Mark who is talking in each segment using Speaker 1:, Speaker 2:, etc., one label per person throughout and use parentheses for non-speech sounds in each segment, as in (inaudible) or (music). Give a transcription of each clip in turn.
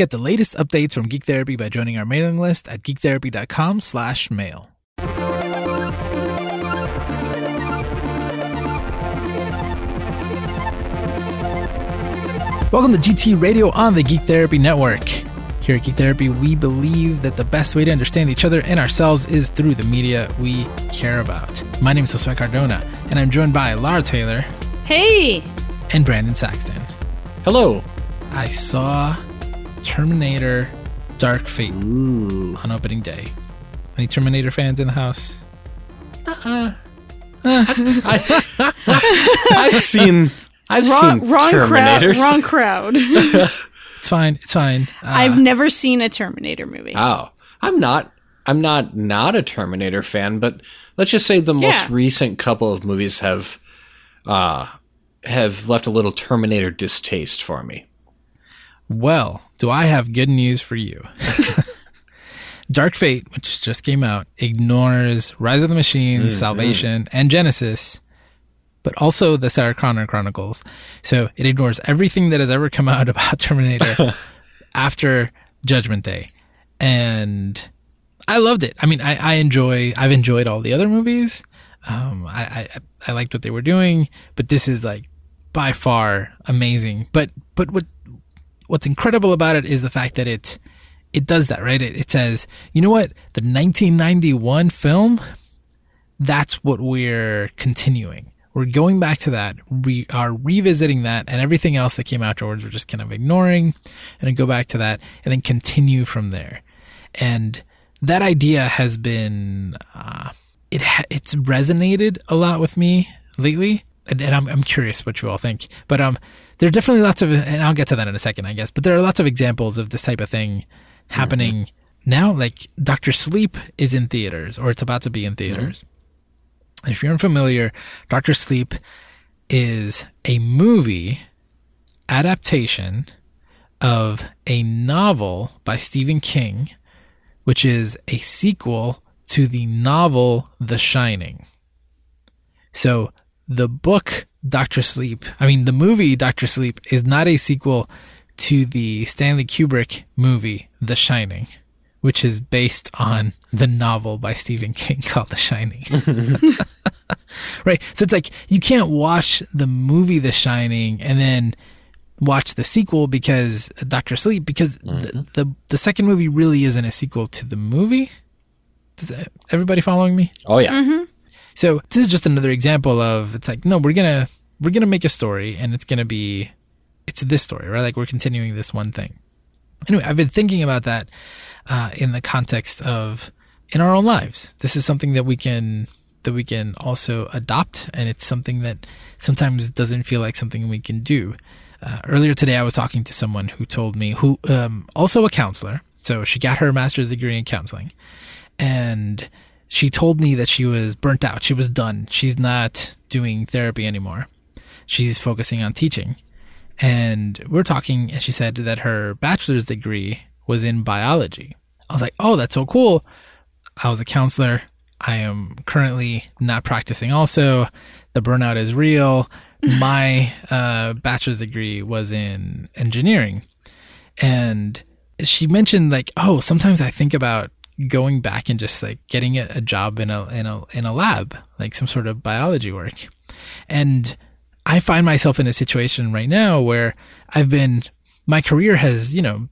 Speaker 1: Get the latest updates from Geek Therapy by joining our mailing list at geektherapy.com slash mail. Welcome to GT Radio on the Geek Therapy Network. Here at Geek Therapy, we believe that the best way to understand each other and ourselves is through the media we care about. My name is Josue Cardona, and I'm joined by Lara Taylor
Speaker 2: Hey!
Speaker 1: and Brandon Saxton.
Speaker 3: Hello.
Speaker 1: I saw Terminator Dark Fate
Speaker 3: Ooh.
Speaker 1: on opening day. Any Terminator fans in the house?
Speaker 3: Uh (laughs) I, I've seen. I've
Speaker 2: Wrong,
Speaker 3: seen
Speaker 2: wrong crowd. Wrong crowd. (laughs)
Speaker 1: It's fine. It's fine. Uh,
Speaker 2: I've never seen a Terminator movie.
Speaker 3: Oh, I'm not. I'm not not a Terminator fan, but let's just say the most recent couple of movies have, uh, have left a little Terminator distaste for me.
Speaker 1: Well, do I have good news for you? (laughs) Dark Fate, which just came out, ignores Rise of the Machines, Salvation, and Genesis, but also the Sarah Connor Chronicles. So it ignores everything that has ever come out (laughs) about Terminator (laughs) after Judgment Day. And I loved it. I mean, I, I enjoy, I've enjoyed all the other movies. Um, I, I, I liked what they were doing, but this is like by far amazing. But, but what, what's incredible about it is the fact that it, it does that, right? It, it says, you know what? The 1991 film, that's what we're continuing. We're going back to that. We are revisiting that, and everything else that came afterwards, we're just kind of ignoring, and then go back to that, and then continue from there. And that idea has been, uh, it ha- it's resonated a lot with me lately, and, and I'm I'm curious what you all think. But um, there are definitely lots of, and I'll get to that in a second, I guess. But there are lots of examples of this type of thing mm-hmm. happening now. Like Doctor Sleep is in theaters, or it's about to be in mm-hmm. theaters. If you're unfamiliar, Doctor Sleep is a movie adaptation of a novel by Stephen King, which is a sequel to the novel The Shining. So the book Doctor Sleep, I mean, the movie Doctor Sleep is not a sequel to the Stanley Kubrick movie The Shining, which is based on the novel by Stephen King (laughs) called The Shining. (laughs) right? So it's like you can't watch the movie The Shining and then watch the sequel because uh, Doctor Sleep because the, mm-hmm. the the second movie really isn't a sequel to the movie. Does uh, everybody following me?
Speaker 3: Oh yeah. Mm-hmm.
Speaker 1: So this is just another example of it's like no, we're gonna we're gonna make a story and it's gonna be it's this story, right? Like we're continuing this one thing. Anyway, I've been thinking about that uh, in the context of in our own lives. This is something that we can that we can also adopt, and it's something that sometimes doesn't feel like something we can do. Uh, earlier today, I was talking to someone who told me who um, also a counselor. So she got her master's degree in counseling, and she told me that she was burnt out. She was done. She's not doing therapy anymore. She's focusing on teaching. And we're talking, and she said that her bachelor's degree was in biology. I was like, oh, that's so cool. I was a counselor. I am currently not practicing also. The burnout is real. My uh, bachelor's degree was in engineering. And she mentioned like, oh, sometimes I think about going back and just like getting a, a job in a in a in a lab, like some sort of biology work. And I find myself in a situation right now where I've been my career has, you know,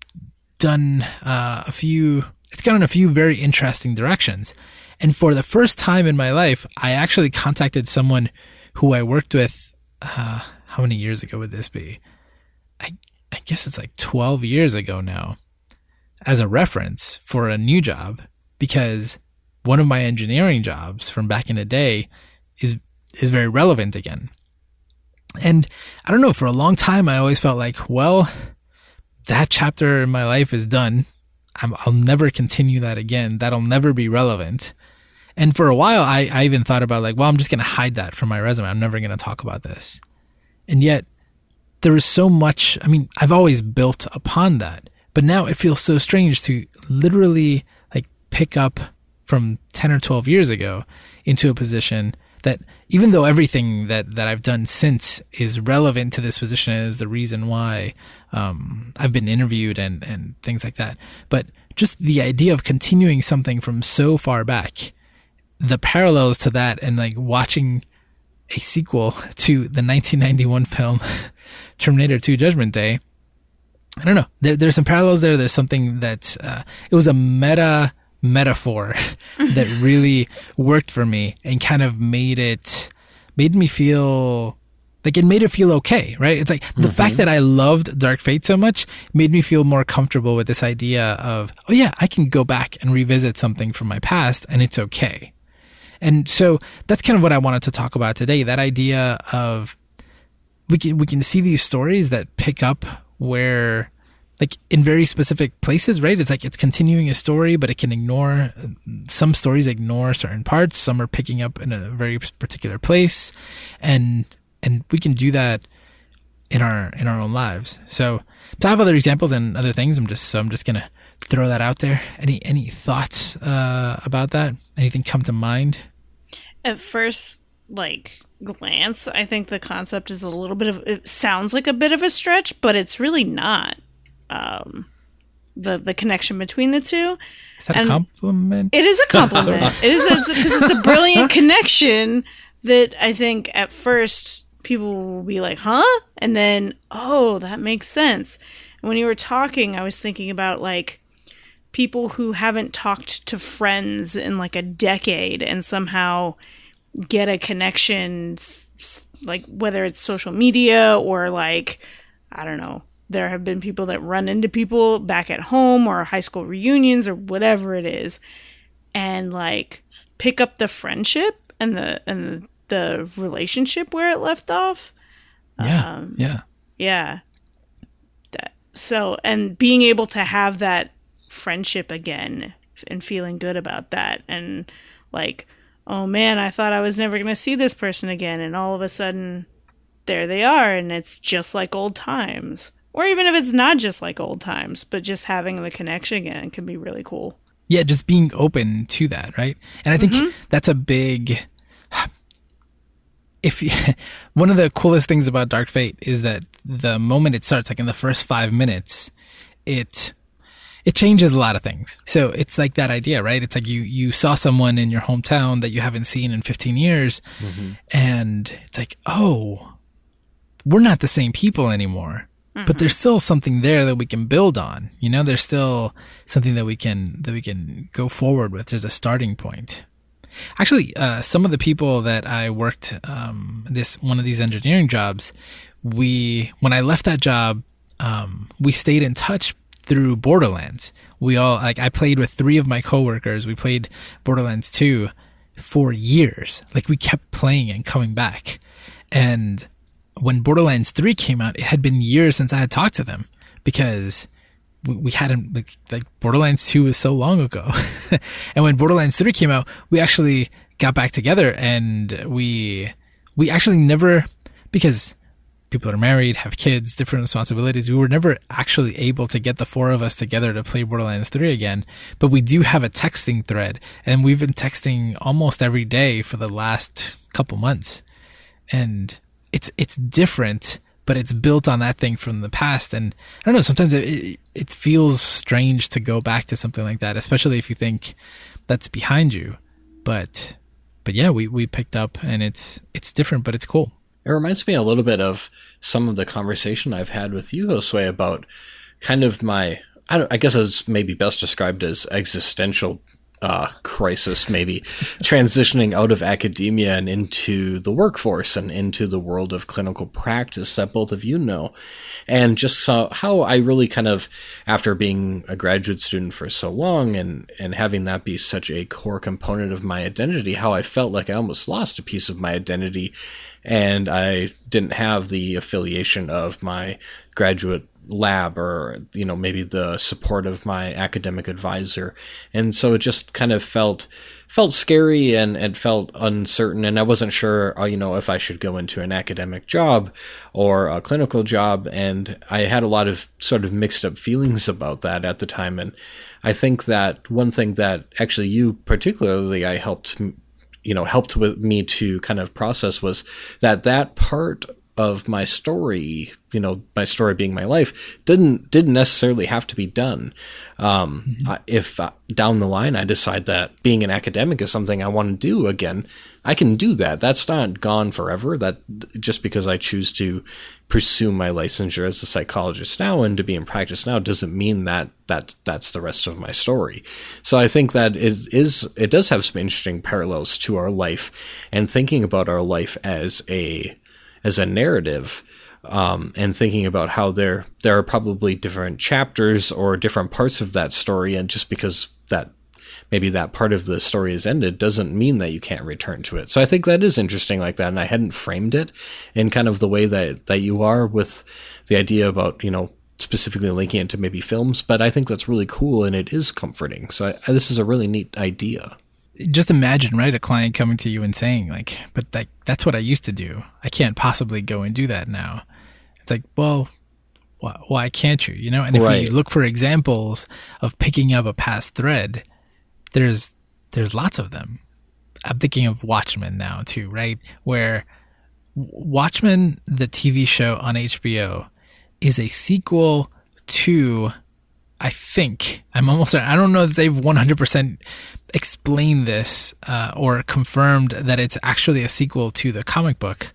Speaker 1: done uh, a few it's gone in a few very interesting directions. And for the first time in my life, I actually contacted someone who I worked with uh, how many years ago would this be? I I guess it's like 12 years ago now as a reference for a new job because one of my engineering jobs from back in the day is is very relevant again. And I don't know, for a long time I always felt like, well, that chapter in my life is done. I'm, I'll never continue that again. That'll never be relevant. And for a while, I, I even thought about like, well, I'm just going to hide that from my resume. I'm never going to talk about this. And yet, there is so much. I mean, I've always built upon that, but now it feels so strange to literally pick up from 10 or 12 years ago into a position that even though everything that that I've done since is relevant to this position is the reason why um, I've been interviewed and and things like that, but just the idea of continuing something from so far back, the parallels to that, and like watching a sequel (laughs) to the 1991 film (laughs) Terminator 2: Judgment Day. I don't know. There, there's some parallels there. There's something that uh, it was a meta metaphor (laughs) that (laughs) really worked for me and kind of made it made me feel like it made it feel okay, right? It's like the fact mm-hmm. that I loved Dark Fate so much made me feel more comfortable with this idea of, oh yeah, I can go back and revisit something from my past and it's okay. And so that's kind of what I wanted to talk about today. That idea of we can we can see these stories that pick up where like in very specific places, right? It's like it's continuing a story, but it can ignore some stories ignore certain parts. Some are picking up in a very particular place, and and we can do that in our in our own lives. So to have other examples and other things, I'm just so I'm just gonna throw that out there. Any any thoughts uh, about that? Anything come to mind?
Speaker 2: At first, like glance, I think the concept is a little bit of it sounds like a bit of a stretch, but it's really not. Um, the the connection between the two.
Speaker 1: Is that
Speaker 2: And
Speaker 1: a compliment?
Speaker 2: It is a compliment. it is because it's a brilliant (laughs) connection that I think at first people will be like, "Huh?" and then, "Oh, that makes sense." And when you were talking, I was thinking about like people who haven't talked to friends in like a decade and somehow get a connection like whether it's social media or like I don't know. There have been people that run into people back at home or high school reunions or whatever it is and like pick up the friendship and the and the relationship where it left off.
Speaker 1: yeah,
Speaker 2: um,
Speaker 1: yeah.
Speaker 2: Yeah. That so and being able to have that friendship again and feeling good about that and like oh man, I thought I was never going to see this person again and all of a sudden there they are and it's just like old times. Or even if it's not just like old times, but just having the connection again can be really cool.
Speaker 1: yeah, just being open to that, right? And I think mm-hmm. that's a big. If (laughs) one of the coolest things about Dark Fate is that the moment it starts, like in the first five minutes, it it changes a lot of things. So it's like that idea, right? It's like you you saw someone in your hometown that you haven't seen in 15 years, mm-hmm. and it's like, oh, we're not the same people anymore. But there's still something there that we can build on. You know, there's still something that we can that we can go forward with. There's a starting point. Actually, uh, some of the people that I worked um, this one of these engineering jobs, we when I left that job, um, we stayed in touch through Borderlands. We all like I played with three of my coworkers. We played Borderlands 2 for years. Like we kept playing and coming back. And when Borderlands 3 came out, it had been years since I had talked to them because we, we hadn't like, like Borderlands 2 was so long ago. (laughs) and when Borderlands 3 came out, we actually got back together and we we actually never because people are married, have kids, different responsibilities. We were never actually able to get the four of us together to play Borderlands 3 again, but we do have a texting thread and we've been texting almost every day for the last couple months. And it's it's different, but it's built on that thing from the past and I don't know, sometimes it it, feels strange to go back to something like that, especially if you think that's behind you. But but yeah, we we picked up and it's it's different, but it's cool.
Speaker 3: It reminds me a little bit of some of the conversation I've had with you, Josue, about kind of my, I, I guess it's maybe best described as existential uh, crisis, maybe transitioning out of academia and into the workforce and into the world of clinical practice that both of you know. And just saw how I really kind of, after being a graduate student for so long and, and having that be such a core component of my identity, how I felt like I almost lost a piece of my identity and I didn't have the affiliation of my graduate lab or you know maybe the support of my academic advisor. And so it just kind of felt felt scary and and felt uncertain. And I wasn't sure uh, you know if I should go into an academic job or a clinical job. And I had a lot of sort of mixed up feelings about that at the time. And I think that one thing that actually you particularly I helped you know helped with me to kind of process was that that part of my story, you know, my story being my life, didn't didn't necessarily have to be done. Um, mm-hmm. I, if uh, down the line I decide that being an academic is something I want to do again, I can do that. That's not gone forever. That just because I choose to pursue my licensure as a psychologist now and to be in practice now doesn't mean that that that's the rest of my story. So I think that it is it does have some interesting parallels to our life and thinking about our life as a as a narrative um, and thinking about how there there are probably different chapters or different parts of that story, and just because that maybe that part of the story is ended doesn't mean that you can't return to it. So I think that is interesting like that, and I hadn't framed it in kind of the way that that you are with the idea about you know specifically linking it to maybe films, but I think that's really cool and it is comforting. So I, this is a really neat idea
Speaker 1: just imagine, right, a client coming to you and saying, like, but like that's what I used to do. I can't possibly go and do that now. It's like, well, why, why can't you? You know, and if right. you look for examples of picking up a past thread, there's there's lots of them. I'm thinking of Watchmen now too, right? Where Watchmen, the TV show on HBO, is a sequel to I think I'm almost I don't know that they've 100% explained this uh, or confirmed that it's actually a sequel to the comic book,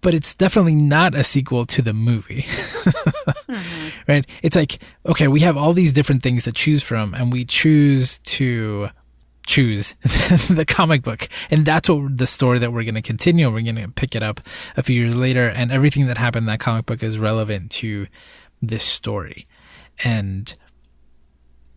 Speaker 1: but it's definitely not a sequel to the movie. mm-hmm. (laughs) Right? It's like okay, we have all these different things to choose from, and we choose to choose (laughs) the comic book. And that's what the story that we're going to continue. We're going to pick it up a few years later, and everything that happened in that comic book is relevant to this story. And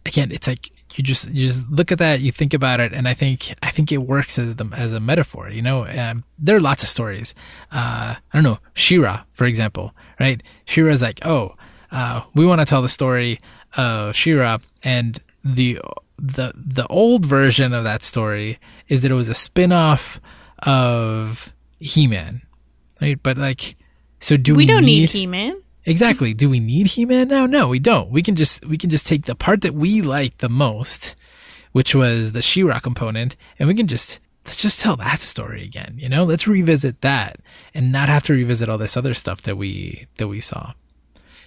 Speaker 1: again, it's like you just you just look at that, you think about it, and I think I think it works as the, as a metaphor. You know, um, there are lots of stories. Uh, I don't know, She-Ra, for example, right? She-Ra's like, oh, uh, we want to tell the story of She-Ra, and the the the old version of that story is that it was a spin-off of He-Man, right? But like, so do we,
Speaker 2: we don't need, need He-Man?
Speaker 1: Exactly. Do we need He-Man now? No, we don't. We can just we can just take the part that we like the most, which was the She-Ra component, and we can just let's just tell that story again. You know, let's revisit that and not have to revisit all this other stuff that we that we saw.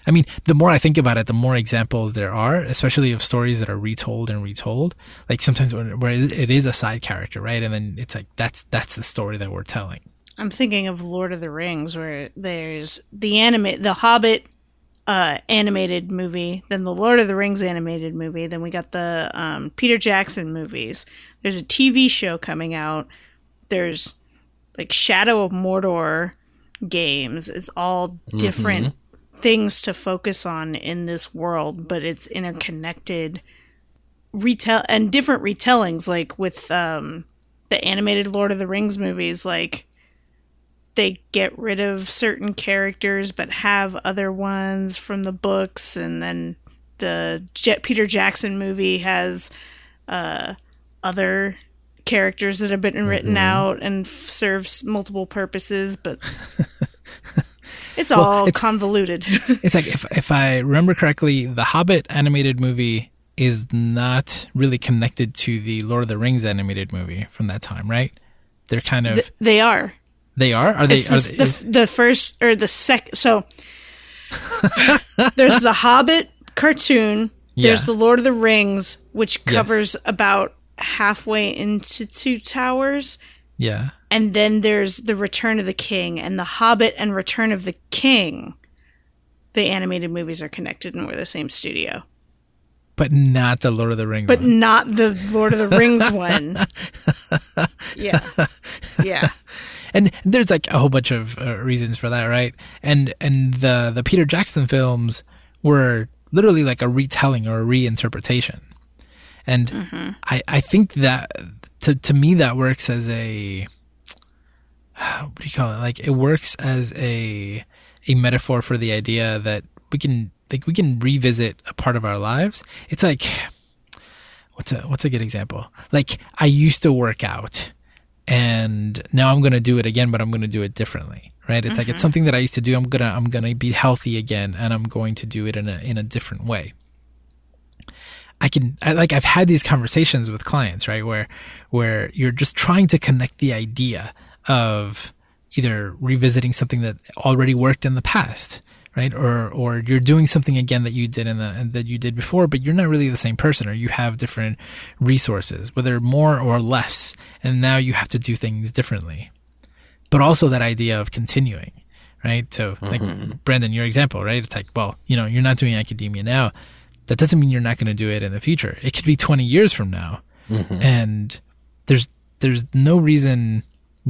Speaker 1: I mean, the more I think about it, the more examples there are, especially of stories that are retold and retold. Like sometimes where it is a side character, right? And then it's like that's that's the story that we're telling.
Speaker 2: I'm thinking of Lord of the Rings, where there's the anime, the Hobbit uh, animated movie, then the Lord of the Rings animated movie, then we got the um, Peter Jackson movies. There's a TV show coming out. There's like Shadow of Mordor games. It's all different mm-hmm. things to focus on in this world, but it's interconnected retell and different retellings like with um the animated Lord of the Rings movies like they get rid of certain characters but have other ones from the books and then the Jet Peter Jackson movie has uh, other characters that have been written mm-hmm. out and f- serves multiple purposes but (laughs) it's well, all it's, convoluted. (laughs)
Speaker 1: it's like if if I remember correctly the Hobbit animated movie is not really connected to the Lord of the Rings animated movie from that time right? They're kind of Th-
Speaker 2: they are
Speaker 1: they are? Are they?
Speaker 2: Are
Speaker 1: they
Speaker 2: the, the first or the second? So (laughs) there's the Hobbit cartoon. Yeah. There's the Lord of the Rings, which covers yes. about halfway into Two Towers.
Speaker 1: Yeah.
Speaker 2: And then there's the Return of the King and the Hobbit and Return of the King. The animated movies are connected and we're the same studio.
Speaker 1: But not the Lord of the Rings.
Speaker 2: But one. not the Lord of the Rings (laughs) one. (laughs) Yeah. Yeah
Speaker 1: and there's like a whole bunch of uh, reasons for that, right? And and the the Peter Jackson films were literally like a retelling or a reinterpretation, and mm-hmm. I I think that to to me that works as a what do you call it? Like it works as a a metaphor for the idea that we can like we can revisit a part of our lives. It's like what's a what's a good example? Like I used to work out and now I'm going to do it again, but I'm going to do it differently. Right? It's mm-hmm. like it's mm-hmm. something that I used to do. I'm gonna I'm gonna be healthy again, and I'm going to do it in a in a different way. I can I, like I've had these conversations with clients, right, where where you're just trying to connect the idea of either revisiting something that already worked in the past, right, or or you're doing something again that you did in the that you did before, but you're not really the same person, or you have different resources, whether more or less, and now you have to do things differently. But also that idea of continuing, right? So, like mm-hmm. Brandon, your example, right? It's like, well, you know, you're not doing academia now that doesn't mean you're not going to do it in the future. It could be 20 years from now. Mm-hmm. And there's there's no reason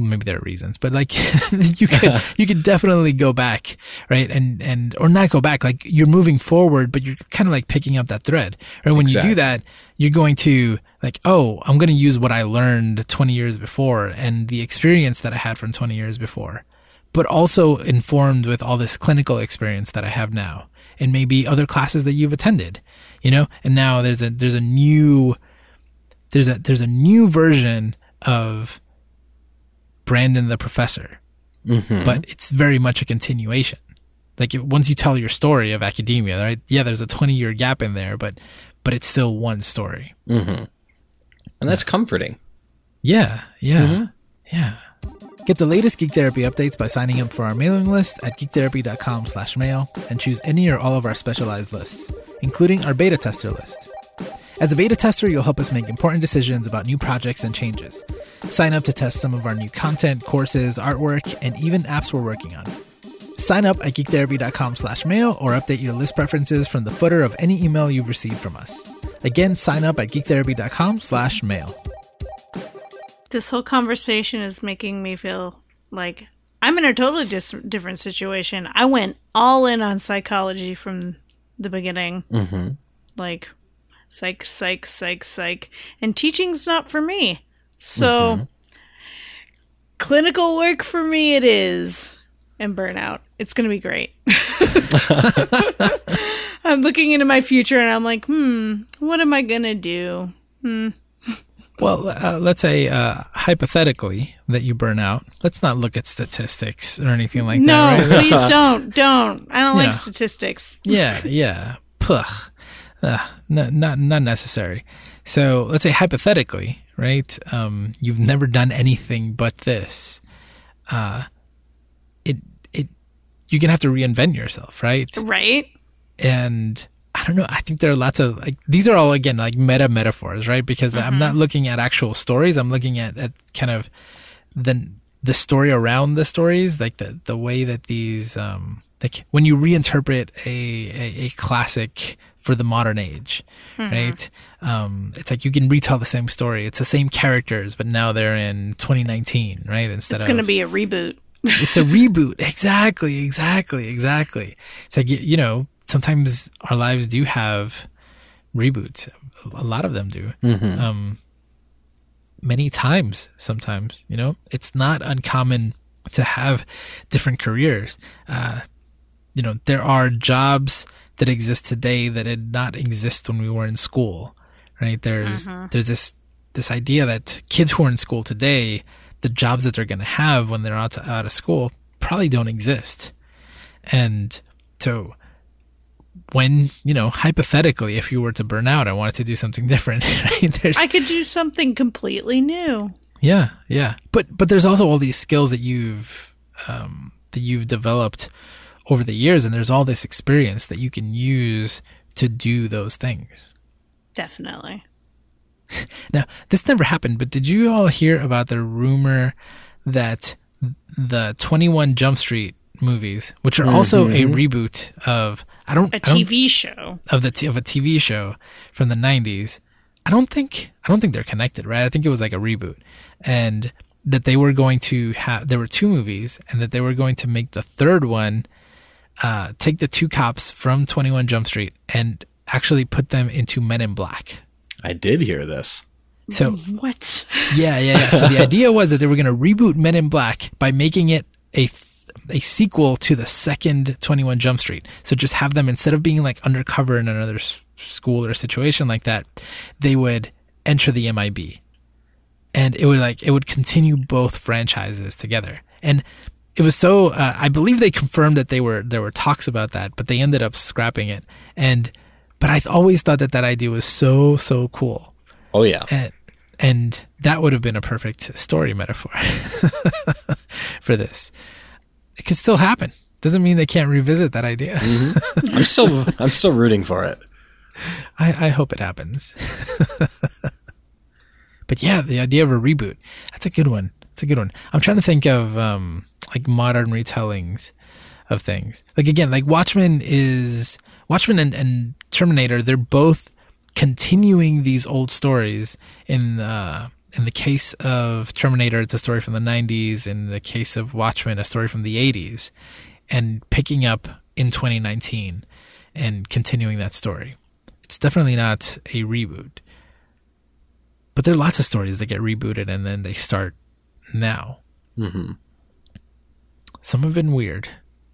Speaker 1: maybe there are reasons, but like (laughs) you could (laughs) you could definitely go back, right? And and or not go back, like you're moving forward, but you're kind of like picking up that thread. Right? When you do that, you're going to like, oh, I'm going to use what I learned 20 years before and the experience that I had from 20 years before, but also informed with all this clinical experience that I have now and maybe other classes that you've attended, you know? And now there's a there's a new there's a there's a new version of Brandon the professor, mm-hmm. but it's very much a continuation. Like once you tell your story of academia, right? Yeah, there's a 20 year gap in there, but but it's still one story. Mm-hmm.
Speaker 3: and that's comforting.
Speaker 1: Yeah, yeah, mm-hmm. yeah. Get the latest Geek Therapy updates by signing up for our mailing list at geektherapy.com slash mail and choose any or all of our specialized lists, including our beta tester list. As a beta tester, you'll help us make important decisions about new projects and changes. Sign up to test some of our new content, courses, artwork, and even apps we're working on. Sign up at geektherapy.com slash mail or update your list preferences from the footer of any email you've received from us. Again, sign up at geektherapy.com slash mail.
Speaker 2: This whole conversation is making me feel like I'm in a totally dis- different situation. I went all in on psychology from the beginning. Mm-hmm. Like, psych, psych, psych, psych. And teaching's not for me. So, clinical work for me it is. And burnout. It's going to be great. (laughs) I'm looking into my future and I'm like, hmm, what am I going to do? Hmm.
Speaker 1: Well, uh, let's say uh, hypothetically that you burn out. Let's not look at statistics or anything like
Speaker 2: No,
Speaker 1: that, right?
Speaker 2: please (laughs) don't. Don't. I don't
Speaker 1: Yeah.
Speaker 2: like statistics.
Speaker 1: yeah, yeah. Puh. Uh, not, not not necessary. So let's say hypothetically, right? Um, you've never done anything but this. Uh, it it you're gonna have to reinvent yourself, right?
Speaker 2: Right?
Speaker 1: and I don't know. I think there are lots of like these are all again like meta metaphors, right? Because I'm not looking at actual stories. I'm looking at, at kind of the the story around the stories, like the the way that these um like when you reinterpret a a, a classic for the modern age, right? Um, it's like you can retell the same story. It's the same characters, but now they're in 2019, right? Instead
Speaker 2: It's
Speaker 1: of
Speaker 2: going to be a reboot.
Speaker 1: it's a reboot. (laughs) Exactly, exactly, exactly. It's like, you, you know, sometimes our lives do have reboots. A lot of them do. Um, many times, sometimes, you know, it's not uncommon to have different careers. Uh, you know, there are jobs that exist today that did not exist when we were in school, right? There's, there's this, this idea that kids who are in school today, the jobs that they're going to have when they're out, out of school probably don't exist. And so when, you know, hypothetically, if you were to burn out, I wanted to do something (laughs) different, right?
Speaker 2: I could do something completely new.
Speaker 1: yeah, yeah. But but there's also all these skills that you've um, that you've developed over the years, and there's all this experience that you can use to do those things.
Speaker 2: Definitely. (laughs)
Speaker 1: Now, this never happened, but did you all hear about the rumor that the 21 Jump Street movies, which are also a mm-hmm. reboot of I don't
Speaker 2: A
Speaker 1: I don't-
Speaker 2: TV show.
Speaker 1: of the of a TV show from the 90s. I don't think I don't think they're connected, right? I think it was like a reboot, and that they were going to have there were two movies, and that they were going to make the third one uh, take the two cops from Twenty One Jump Street and actually put them into Men in Black.
Speaker 3: I did hear this.
Speaker 1: So
Speaker 2: What?
Speaker 1: yeah, yeah, yeah. So the (laughs) idea was that they were going to reboot Men in Black by making it a th- a sequel to the second 21 Jump Street. So just have them instead of being like undercover in another s- school or situation like that, they would enter the MIB. And it would like it would continue both franchises together. And it was so uh, I believe they confirmed that they were there were talks about that, but they ended up scrapping it. And but I always thought that that idea was so so cool,
Speaker 3: Oh yeah.
Speaker 1: and and that would have been a perfect story metaphor (laughs) for this. It could still happen. Doesn't mean they can't revisit that idea.
Speaker 3: I'm still (laughs) I'm still rooting for it.
Speaker 1: I, I hope it happens. (laughs) but yeah, the idea of a reboot, that's a good one. It's a good one. I'm trying to think of um, like modern retellings of things. Like again, like Watchmen is Watchmen and, and Terminator, they're both continuing these old stories in uh in the case of Terminator, it's a story from the 90s. In the case of Watchmen, a story from the 80s, and picking up in 2019 and continuing that story. It's definitely not a reboot. But there are lots of stories that get rebooted and then they start now.
Speaker 3: hmm
Speaker 1: Some have been weird.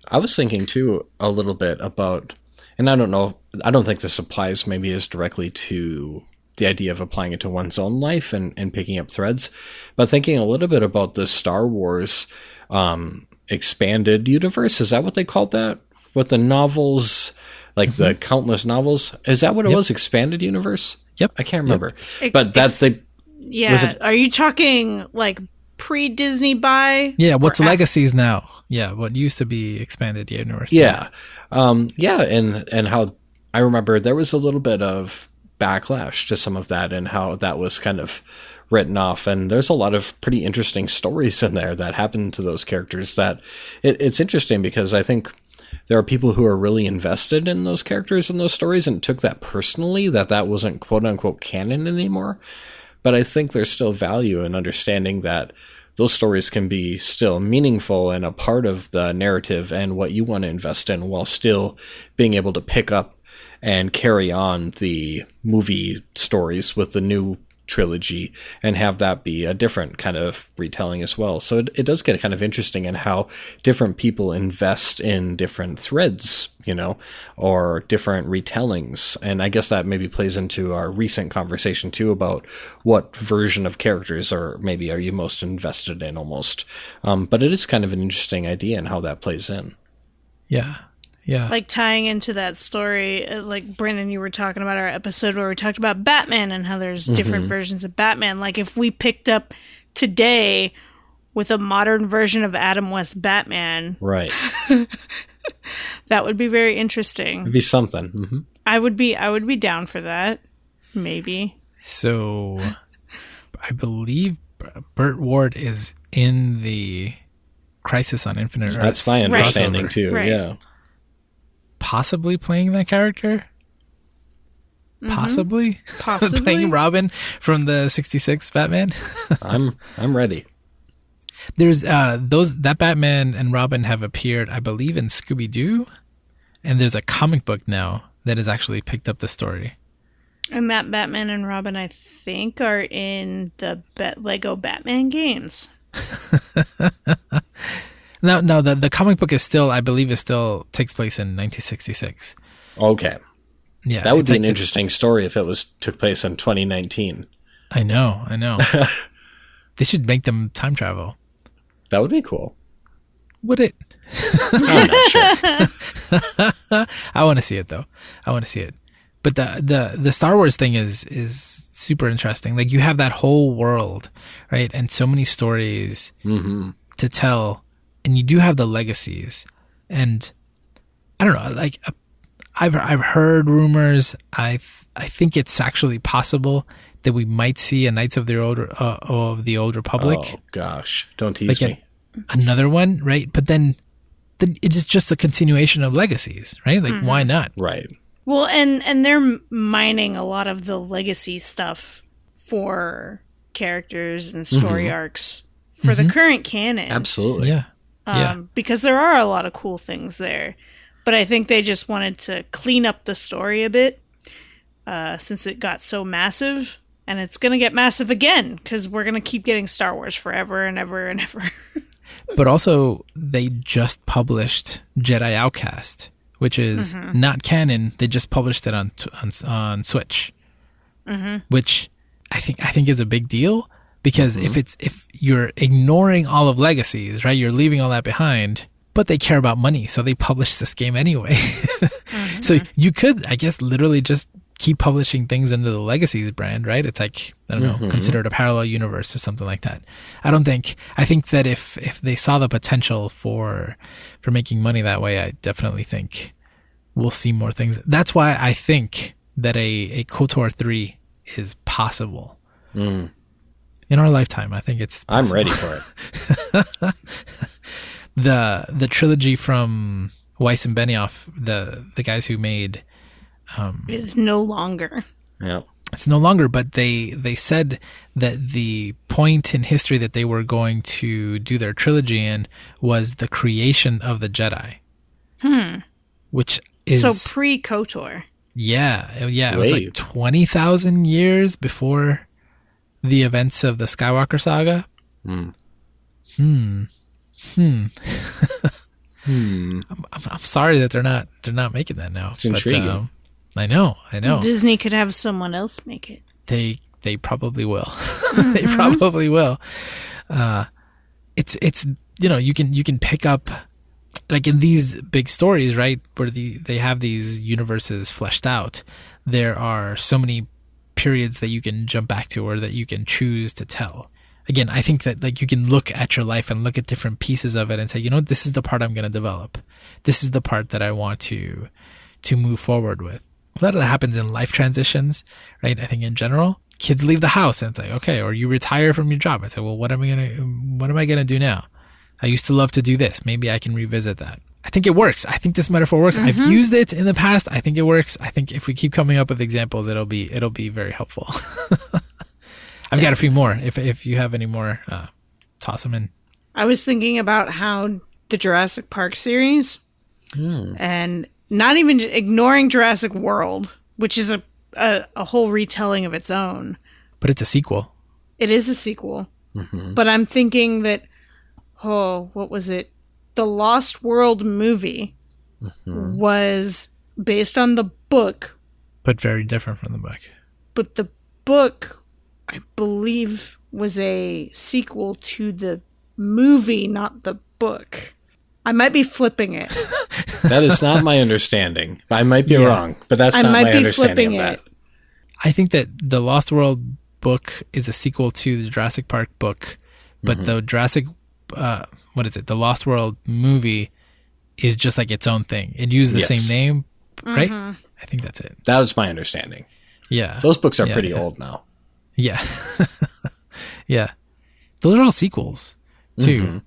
Speaker 3: I was thinking too a little bit about, and I don't know, I don't think this applies maybe as directly to the idea of applying it to one's own life and, and picking up threads, but thinking a little bit about the Star Wars um, expanded universe. Is that what they called that? With the novels, like the countless novels? Is that what it
Speaker 1: Yep.
Speaker 3: was? Expanded universe?
Speaker 1: Yep.
Speaker 3: I can't remember.
Speaker 2: Ex-
Speaker 3: But that
Speaker 2: ex-
Speaker 3: they
Speaker 2: Yeah.
Speaker 3: Was it-
Speaker 2: Are you talking like pre Disney buy?
Speaker 1: Yeah, what's
Speaker 2: Or af-
Speaker 1: legacies now? Yeah, what used to be expanded universe.
Speaker 3: Yeah. Um, yeah, and and how I remember there was a little bit of backlash to some of that and how that was kind of written off and there's a lot of pretty interesting stories in there that happened to those characters that it, it's interesting because I think there are people who are really invested in those characters and those stories and took that personally that that wasn't quote unquote canon anymore but I think there's still value in understanding that those stories can be still meaningful and a part of the narrative and what you want to invest in while still being able to pick up and carry on the movie stories with the new trilogy and have that be a different kind of retelling as well. So it, it does get kind of interesting in how different people invest in different threads, you know, or different retellings. And I guess that maybe plays into our recent conversation too about what version of characters or maybe are you most invested in almost. Um, but it is kind of an interesting idea and how that plays in.
Speaker 1: Yeah. Yeah.
Speaker 2: like tying into that story uh, like brandon you were talking about our episode where we talked about batman and how there's different versions of batman like if we picked up today with a modern version of adam west batman
Speaker 3: Right. (laughs) (laughs)
Speaker 2: that would be very interesting
Speaker 3: It'd be something. hmm
Speaker 2: i would be i would be down for that maybe
Speaker 1: So I believe Burt Ward is in the Crisis on Infinite Earths.
Speaker 3: That's my understanding
Speaker 1: crossover.
Speaker 3: too.
Speaker 2: Right.
Speaker 3: Yeah.
Speaker 1: Possibly playing that character? Possibly? (laughs)
Speaker 2: possibly
Speaker 1: playing Robin from the 66 Batman? (laughs)
Speaker 3: I'm I'm ready.
Speaker 1: There's uh those that Batman and Robin have appeared, I believe, in Scooby Doo, and there's a comic book now that has actually picked up the story.
Speaker 2: and that batman and robin i think are in the Bet lego batman games (laughs)
Speaker 1: No, no, the the comic book is still, I believe, is still takes place in 1966.
Speaker 3: Okay.
Speaker 1: Yeah,
Speaker 3: That would be
Speaker 1: like-
Speaker 3: an interesting story if it was took place in 2019.
Speaker 1: I know, I know. (laughs) they should make them time travel.
Speaker 3: That would be cool.
Speaker 1: Would it?
Speaker 3: I'm not sure. (laughs) (laughs)
Speaker 1: I want to see it though. I want to see it. But the the the Star Wars thing is is super interesting. Like you have that whole world, right, and so many stories
Speaker 3: hmm
Speaker 1: to tell, and you do have the legacies. And I don't know, like uh, I've I've heard rumors. I I think it's actually possible that we might see a Knights of the Old uh, of the Old Republic.
Speaker 3: Oh gosh, don't tease
Speaker 1: Like
Speaker 3: me.
Speaker 1: another one, right? But then, then it's just a continuation of legacies, right? Like, why not?
Speaker 3: Right.
Speaker 2: Well, and and they're mining a lot of the legacy stuff for characters and story arcs for the current canon.
Speaker 3: Absolutely.
Speaker 1: Yeah,
Speaker 2: Um,
Speaker 1: yeah,
Speaker 2: because there are a lot of cool things there. But I think they just wanted to clean up the story a bit uh, since it got so massive. And it's going to get massive again because we're going to keep getting Star Wars forever and ever and ever. (laughs)
Speaker 1: but also they just published Jedi Outcast, which is mm-hmm. not canon. They just published it on on, on Switch, mm-hmm. which I think I think is a big deal because if mm-hmm. it's if you're ignoring all of legacies, right, you're leaving all that behind. but they care about money, so they publish this game anyway. (laughs) So you could, I guess, literally just keep publishing things under the Legacies brand, right? It's like I don't know,
Speaker 3: Mm-hmm.
Speaker 1: consider it a parallel universe or something like that. I don't think. I think that if if they saw the potential for for making money that way, I definitely think we'll see more things. That's why I think that a a KOTOR three is possible in our lifetime. I think it's.
Speaker 3: Mm. I'm ready for it. (laughs)
Speaker 1: the the trilogy from Weiss and Benioff, the the guys who made
Speaker 2: Is no longer.
Speaker 3: Yeah.
Speaker 1: it's no longer, but they they said that the point in history that they were going to do their trilogy in was the creation of the Jedi. Hmm. Which is
Speaker 2: so pre Kotor.
Speaker 1: yeah, yeah, it was
Speaker 3: Wait.
Speaker 1: like twenty thousand years before the events of the Skywalker saga.
Speaker 3: Hmm.
Speaker 1: Hmm. Hmm. (laughs)
Speaker 3: Hmm.
Speaker 1: I'm, I'm sorry that they're not they're not making that now.
Speaker 3: It's intriguing.
Speaker 1: um, I know, I know.
Speaker 2: Disney could have someone else make it.
Speaker 1: they they probably will. (laughs) they probably will. Uh, it's it's you know you can you can pick up like in these big stories right where the they have these universes fleshed out. There are so many periods that you can jump back to or that you can choose to tell. Again, I think that like you can look at your life and look at different pieces of it and say, you know, this is the part I'm going to develop. This is the part that I want to to move forward with. A lot of that happens in life transitions, right? I think in general, kids leave the house and it's like, okay, or you retire from your job. I say, well, what am I gonna, what am I gonna do now? I used to love to do this. Maybe I can revisit that. I think it works. I think this metaphor works. I've used it in the past. I think it works. I think if we keep coming up with examples, it'll be it'll be very helpful. (laughs) I've got a few more. If if you have any more, uh, toss them in.
Speaker 2: I was thinking about how the Jurassic Park series,
Speaker 3: Hmm.
Speaker 2: and not even ignoring Jurassic World, which is a, a a whole retelling of its own.
Speaker 1: But it's a sequel.
Speaker 2: It is a sequel,
Speaker 3: Mm-hmm.
Speaker 2: but I'm thinking that oh, what was it? The Lost World movie
Speaker 3: Mm-hmm.
Speaker 2: was based on the book,
Speaker 1: but very different from the book.
Speaker 2: but the book, I believe, was a sequel to the movie, not the book. I might be flipping it. (laughs)
Speaker 3: That is not my understanding. I might be
Speaker 1: Yeah.
Speaker 3: wrong, but that's
Speaker 2: I
Speaker 3: not
Speaker 2: might
Speaker 3: my
Speaker 2: be
Speaker 3: understanding of that.
Speaker 2: it.
Speaker 1: I think that the Lost World book is a sequel to the Jurassic Park book, but mm-hmm. the Jurassic, uh, what is it? The Lost World movie is just like its own thing. It used the
Speaker 3: Yes.
Speaker 1: same name, right? Mm-hmm. I think that's it.
Speaker 3: That was my understanding.
Speaker 1: Yeah.
Speaker 3: Those books are
Speaker 1: Yeah,
Speaker 3: pretty
Speaker 1: yeah.
Speaker 3: old now.
Speaker 1: Yeah. (laughs) yeah. Those are all sequels, too. Mm-hmm.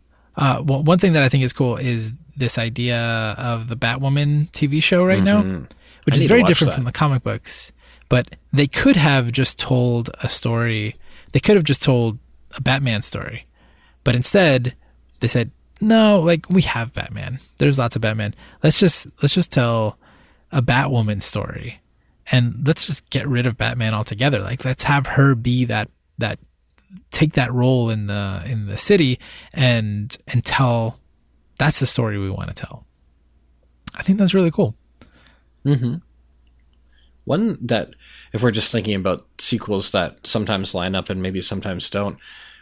Speaker 1: Uh, well, one thing that I think is cool is this idea of the Batwoman TV show right now, which
Speaker 3: I
Speaker 1: is very different
Speaker 3: that.
Speaker 1: from the comic books. But they could have just told a story. They could have just told a Batman story. But instead, they said, no, like we have Batman. There's lots of Batman. Let's just let's just tell a Batwoman story, and let's just get rid of Batman altogether. Like let's have her be that that take that role in the in the city and and tell that's the story we want to tell. I think that's really cool. Mm-hmm.
Speaker 3: One that, if we're just thinking about sequels that sometimes line up and maybe sometimes don't,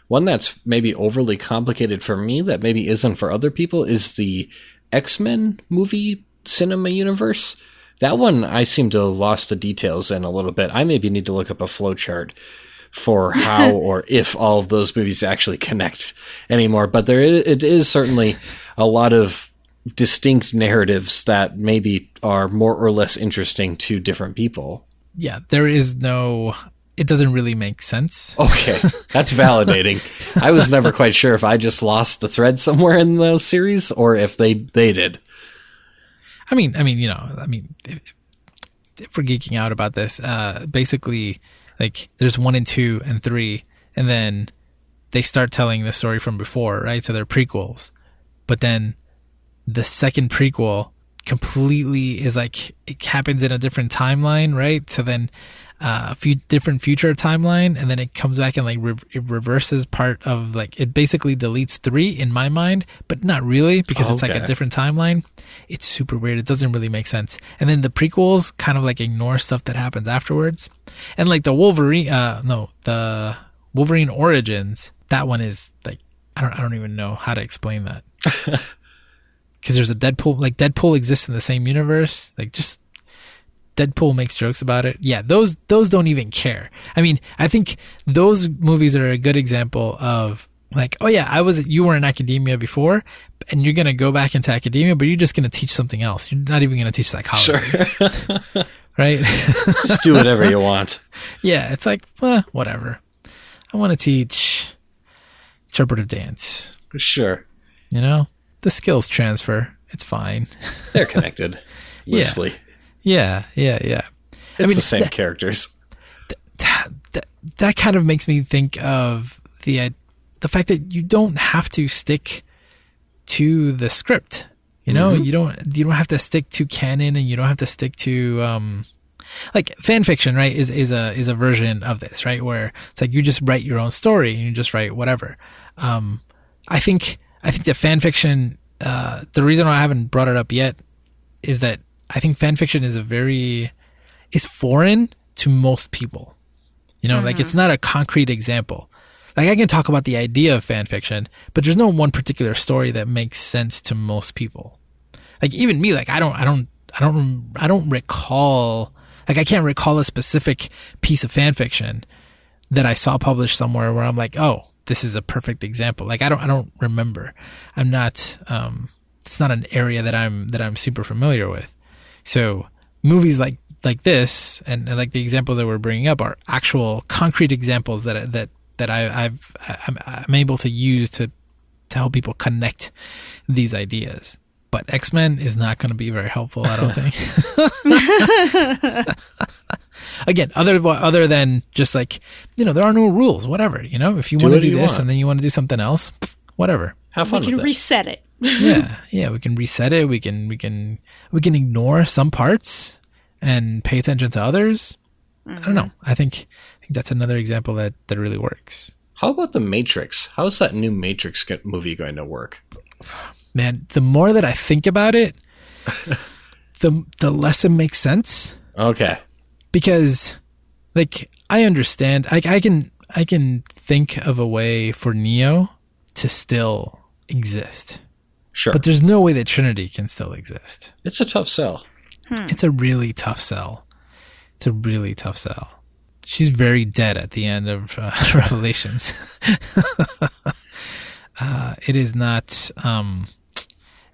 Speaker 3: one that's maybe overly complicated for me that maybe isn't for other people is the X Men movie cinema universe. That one I seem to have lost the details in a little bit. I maybe need to look up a flowchart for (laughs) how or if all of those movies actually connect anymore. But there, it is certainly a lot of distinct narratives that maybe are more or less interesting to different people.
Speaker 1: Yeah, there is no. It doesn't really make sense. (laughs)
Speaker 3: Okay, that's validating. (laughs) I was never quite sure if I just lost the thread somewhere in the series or if they they did.
Speaker 1: I mean, I mean, you know, I mean, if, if we're geeking out about this, uh, basically, like, there's one and two and three, and then they start telling the story from before, right? So they're prequels, but then the second prequel completely is like it happens in a different timeline, right? So then uh, a few different future timeline, and then it comes back and like re- it reverses part of like it basically deletes three in my mind, but not really because it's like a different timeline. It's super weird. It doesn't really make sense. And then the prequels kind of like ignore stuff that happens afterwards, and like the Wolverine, uh, no, the Wolverine Origins. That one is like I don't I don't even know how to explain that. (laughs) because there's a Deadpool. Like Deadpool exists in the same universe. Like just Deadpool makes jokes about it. Yeah, those those don't even care. I mean, I think those movies are a good example of like, oh yeah, I was you were in academia before, and you're gonna go back into academia, but you're just gonna teach something else. You're not even gonna teach psychology,
Speaker 3: Sure. (laughs)
Speaker 1: right? (laughs)
Speaker 3: Just do whatever you want.
Speaker 1: yeah, it's like, well, whatever. I want to teach interpretive dance.
Speaker 3: for Sure.
Speaker 1: You know, the skills transfer. It's fine.
Speaker 3: They're (laughs) connected. Loosely.
Speaker 1: yeah, yeah, yeah. Yeah.
Speaker 3: It's
Speaker 1: mean,
Speaker 3: the same
Speaker 1: that-
Speaker 3: characters.
Speaker 1: that, that that kind of makes me think of the uh, the fact that you don't have to stick to the script. You know, you don't you don't have to stick to canon, and you don't have to stick to um, like fan fiction, right? Is is a is a version of this, right? Where it's like you just write your own story and you just write whatever. Um, I think I think that fan fiction. Uh, the reason why I haven't brought it up yet is that I think fan fiction is a very is foreign to most people. You know, like it's not a concrete example. Like I can talk about the idea of fan fiction, but there's no one particular story that makes sense to most people. Like even me, like I don't, I don't, I don't, I don't recall. Like I can't recall a specific piece of fan fiction that I saw published somewhere where I'm like, oh, this is a perfect example. Like I don't, I don't remember. I'm not. Um, it's not an area that I'm that I'm super familiar with. So movies like like this and, and like the examples that we're bringing up are actual concrete examples that that that I, I've I'm, I'm able to use to to help people connect these ideas. But X Men is not going to be very helpful, I don't think. (laughs) Again, other other than just like you know, there are no rules. Whatever you know, if you
Speaker 3: Do
Speaker 1: want to
Speaker 3: what
Speaker 1: do
Speaker 3: you
Speaker 1: this
Speaker 3: want.
Speaker 1: and then you want to do something else, whatever.
Speaker 3: Have fun.
Speaker 2: We can
Speaker 3: with it.
Speaker 2: reset it.
Speaker 1: Yeah, yeah, we can reset it. We can we can we can ignore some parts and pay attention to others. I don't know. Mm-hmm. I think I think that's another example that that really works.
Speaker 3: How about the Matrix? How's that new Matrix movie going to work?
Speaker 1: Man, the more that I think about it, (laughs) the the less it makes sense
Speaker 3: Okay.
Speaker 1: because like I understand I I can I can think of a way for Neo to still exist.
Speaker 3: Sure.
Speaker 1: But there's no way that Trinity can still exist.
Speaker 3: it's a tough sell.
Speaker 1: It's a really tough sell. It's a really tough sell. She's very dead at the end of uh, (laughs) Revelations. (laughs) uh, it is not. Um,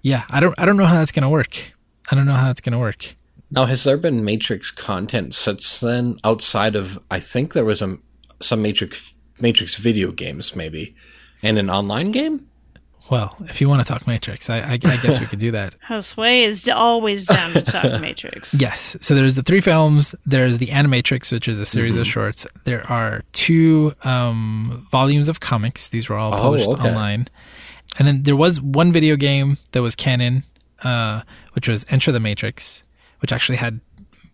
Speaker 1: yeah, I don't. I don't know how that's gonna work. I don't know how that's gonna work.
Speaker 3: Now, has there been Matrix content since then outside of? I think there was a some Matrix Matrix video games maybe, and an online game.
Speaker 1: Well, if you want to talk Matrix, I, I, I guess we could do that. (laughs)
Speaker 2: Josue is always down to talk (laughs) Matrix.
Speaker 1: Yes. So there's the three films. There's the Animatrix, which is a series
Speaker 3: Mm-hmm.
Speaker 1: of shorts. There are two um, volumes of comics. These were all
Speaker 3: Oh,
Speaker 1: published
Speaker 3: okay.
Speaker 1: online. And then there was one video game that was canon, uh, which was Enter the Matrix, which actually had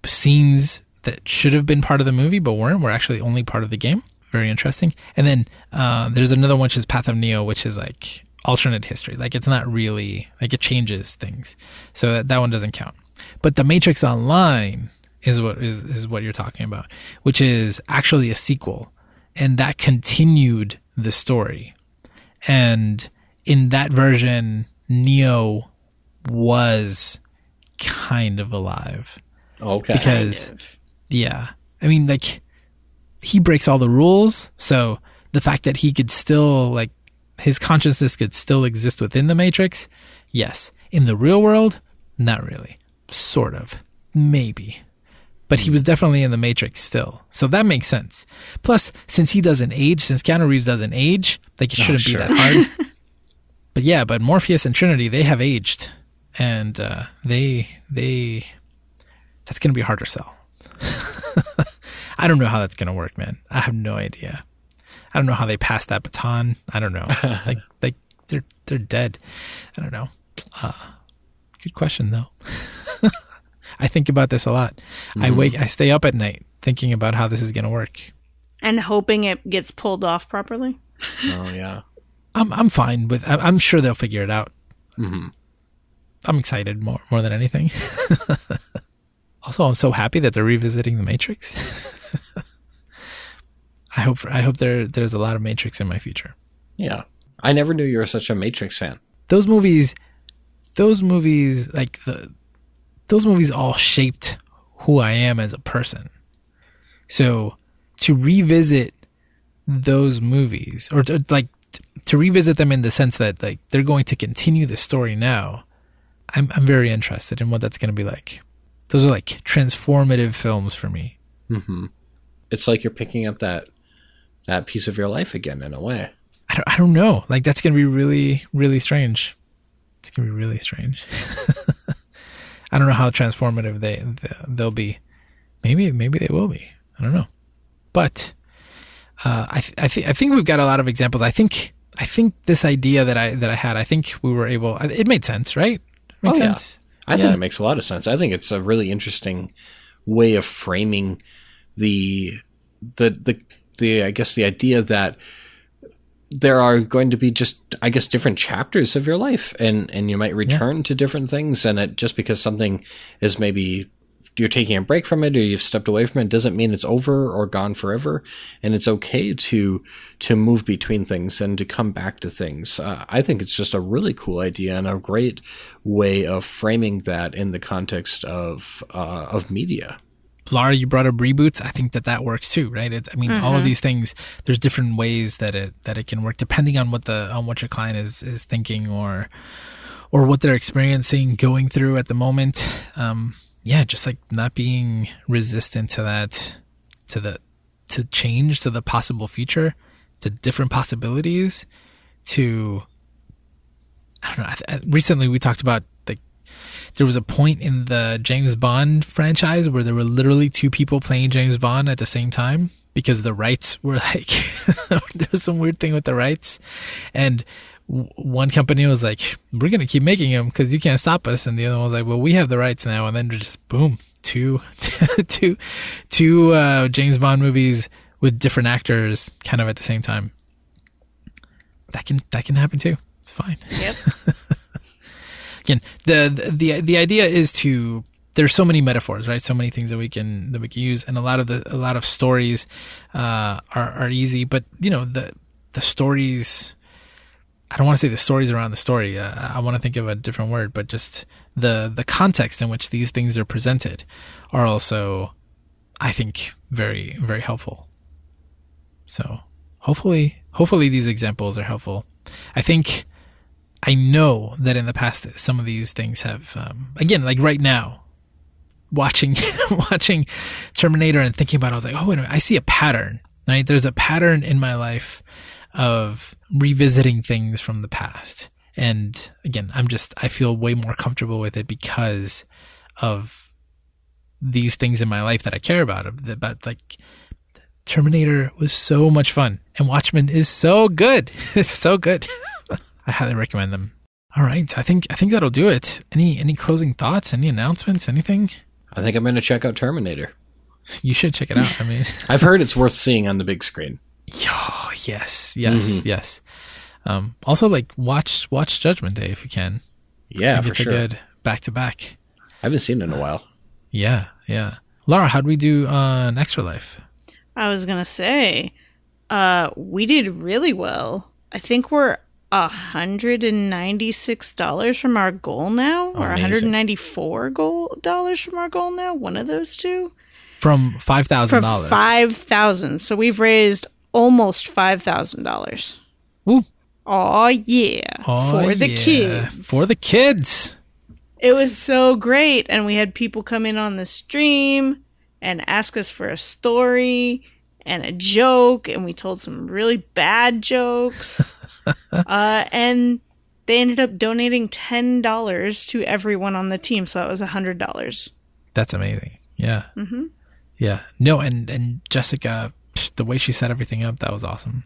Speaker 1: scenes that should have been part of the movie but weren't. Were actually only part of the game. Very interesting. And then uh, there's another one which is Path of Neo, which is like alternate history. Like it's not really like it changes things. So that, that one doesn't count. But the Matrix Online is what is, is what you're talking about, which is actually a sequel. And that continued the story. And in that version, Neo was kind of alive.
Speaker 3: Okay.
Speaker 1: Because yeah. I mean like he breaks all the rules, so the fact that he could still like his consciousness could still exist within the matrix, yes. In the real world, not really. Sort of. Maybe. But he was definitely in the matrix still. So that makes sense. Plus, since he doesn't age, since Keanu Reeves doesn't age, like it shouldn't
Speaker 3: sure.
Speaker 1: be that hard. (laughs) but yeah, but Morpheus and Trinity, they have aged. And uh, they they that's gonna be a harder sell. (laughs) I don't know how that's gonna work, man. I have no idea. I don't know how they passed that baton. I don't know. (laughs) like like they're they're dead. I don't know. Uh, good question though. (laughs) I think about this a lot. I wake I stay up at night thinking about how this is gonna work.
Speaker 2: And hoping it gets pulled off properly.
Speaker 3: oh yeah. (laughs)
Speaker 1: I'm I'm fine with. I'm, I'm sure they'll figure it out.
Speaker 3: hmm
Speaker 1: I'm excited more more than anything. also, I'm so happy that they're revisiting the Matrix. I hope I hope there there's a lot of Matrix in my future.
Speaker 3: Yeah. I never knew you were such a Matrix fan.
Speaker 1: Those movies those movies, like the those movies, all shaped who I am as a person. So to revisit those movies, or to, like to revisit them in the sense that like they're going to continue the story now, I'm I'm very interested in what that's going to be like. Those are like transformative films for me.
Speaker 3: hmm It's like you're picking up that that piece of your life again in a way.
Speaker 1: I don't, I don't know. Like that's going to be really, really strange. It's going to be really strange. (laughs) I don't know how transformative they they'll be. Maybe maybe they will be. I don't know. But uh, I th- I, th- I think we've got a lot of examples. I think I think this idea that I that I had. I think we were able. It made sense, right? It made
Speaker 3: Oh, yeah.
Speaker 1: sense.
Speaker 3: I
Speaker 1: Yeah.
Speaker 3: think it makes a lot of sense. I think it's a really interesting way of framing the the the the I guess the idea that there are going to be just I guess different chapters of your life and and you might return to different things and it just because something is maybe you're taking a break from it or you've stepped away from it doesn't mean it's over or gone forever. And it's okay to to move between things and to come back to things. Uh, i think it's just a really cool idea and a great way of framing that in the context of uh, of media
Speaker 1: Laura, you brought up reboots. I think that that works too, right? It, I mean, all of these things. There's different ways that it that it can work depending on what the on what your client is is thinking or or what they're experiencing, going through at the moment. Um, yeah, just like not being resistant to that, to the to change, to the possible future, to different possibilities, to I don't know. I th- recently, we talked about there was a point in the James Bond franchise where there were literally two people playing James Bond at the same time because the rights were (laughs) like there was some weird thing with the rights, and one company was like, "We're gonna keep making them because you can't stop us," and the other one was like, "Well, we have the rights now," and then just boom, two, (laughs) two, two uh, James Bond movies with different actors kind of at the same time. That can that can happen too. It's fine
Speaker 2: Yep. (laughs)
Speaker 1: again the, the the idea is to there's so many metaphors right? So many things that we can that we can use and a lot of the a lot of stories uh are are easy but you know the the stories i don't want to say the stories around the story uh, i want to think of a different word but just the the context in which these things are presented are also i think very very helpful. So hopefully hopefully these examples are helpful. I think I know that in the past some of these things have um, again like right now watching (laughs) watching Terminator and thinking about it, I was like, oh wait a minute, I see a pattern. Right? There's a pattern in my life of revisiting things from the past. And again, I'm just I feel way more comfortable with it because of these things in my life that I care about. About like Terminator was so much fun, and Watchmen is so good. (laughs) It's so good. (laughs) I highly recommend them. All right, I think I think that'll do it. Any any closing thoughts? Any announcements? Anything?
Speaker 3: i think i'm going to check out terminator
Speaker 1: You should check it out. I mean, (laughs)
Speaker 3: i've heard it's worth seeing on the big screen
Speaker 1: oh, yes, yes, yes. Um, also, like watch watch Judgment Day if you can.
Speaker 3: yeah
Speaker 1: I think
Speaker 3: for
Speaker 1: it's a
Speaker 3: sure
Speaker 1: good back to back.
Speaker 3: i haven't seen it in a while
Speaker 1: Yeah, yeah. Laura, how'd we do on Extra Life?
Speaker 2: I was gonna say, uh, we did really well. I think we're a hundred and ninety six dollars from our goal now, or
Speaker 3: Amazing.
Speaker 2: one hundred and ninety four goal dollars from our goal now. One of those two
Speaker 1: From five thousand
Speaker 2: for
Speaker 1: dollars.
Speaker 2: five thousand. So we've raised almost five thousand dollars.
Speaker 1: Woo!
Speaker 2: Oh yeah,
Speaker 1: Oh,
Speaker 2: for the
Speaker 1: yeah.
Speaker 2: kids.
Speaker 1: For the kids.
Speaker 2: It was so great. And we had people come in on the stream and ask us for a story and a joke. And we told some really bad jokes. (laughs) (laughs) uh, and they ended up donating $10 to everyone on the team. So that was a $100.
Speaker 1: That's amazing. Yeah. Mm-hmm. Yeah. No, and and Jessica, the way she set everything up, that was awesome.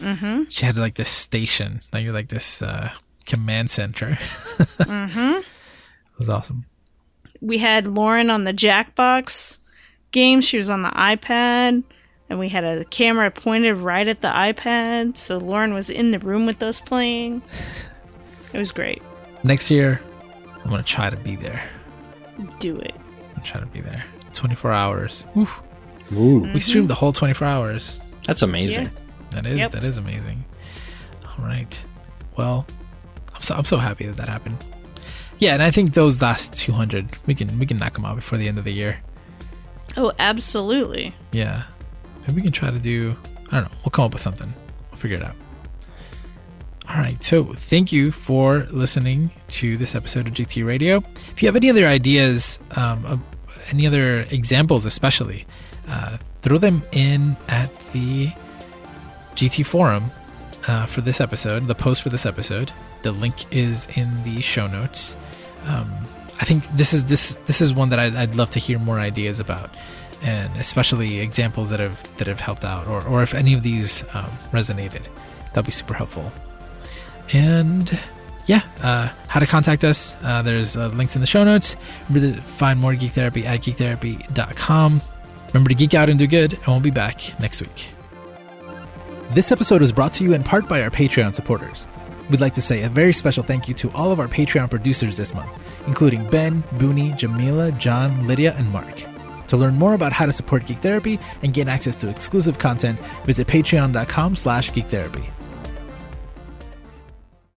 Speaker 1: Mm-hmm. She had like this station, like like this uh, command center. (laughs) mm-hmm. It was awesome.
Speaker 2: We had Lauren on the Jackbox game. She was on the iPad. And we had a camera pointed right at the iPad. So Lauren was in the room with us playing. It was great.
Speaker 1: Next year, I'm gonna try to be there.
Speaker 2: Do it.
Speaker 1: I'm trying to be there. 24 hours. Woo.
Speaker 3: Ooh,
Speaker 1: We streamed the whole 24 hours.
Speaker 3: that's amazing Yeah.
Speaker 1: That is
Speaker 2: Yep.
Speaker 1: that is amazing. All right. Well, I'm so I'm so happy that that happened. Yeah, and I think those last 200 we can we can knock them out before the end of the year.
Speaker 2: Oh, absolutely.
Speaker 1: Yeah. Maybe we can try to do I don't know. We'll come up with something. We'll figure it out. All right. So, thank you for listening to this episode of GT Radio. If you have any other ideas, um, of any other examples, especially, uh, throw them in at the GT forum uh, for this episode, the post for this episode. The link is in the show notes. Um, I think this is this this is one that I'd, I'd love to hear more ideas about, and especially examples that have that have helped out, or or if any of these um, resonated, that'd be super helpful. And yeah, uh, how to contact us. Uh, there's uh, links in the show notes. Remember to find more Geek Therapy at geektherapy.com. Remember to geek out and do good, and we'll be back next week. This episode was brought to you in part by our Patreon supporters. We'd like to say a very special thank you to all of our Patreon producers this month, including Ben, Booney, Jamila, John, Lydia, and Mark. To learn more about how to support Geek Therapy and gain access to exclusive content, visit patreon.com slash geektherapy.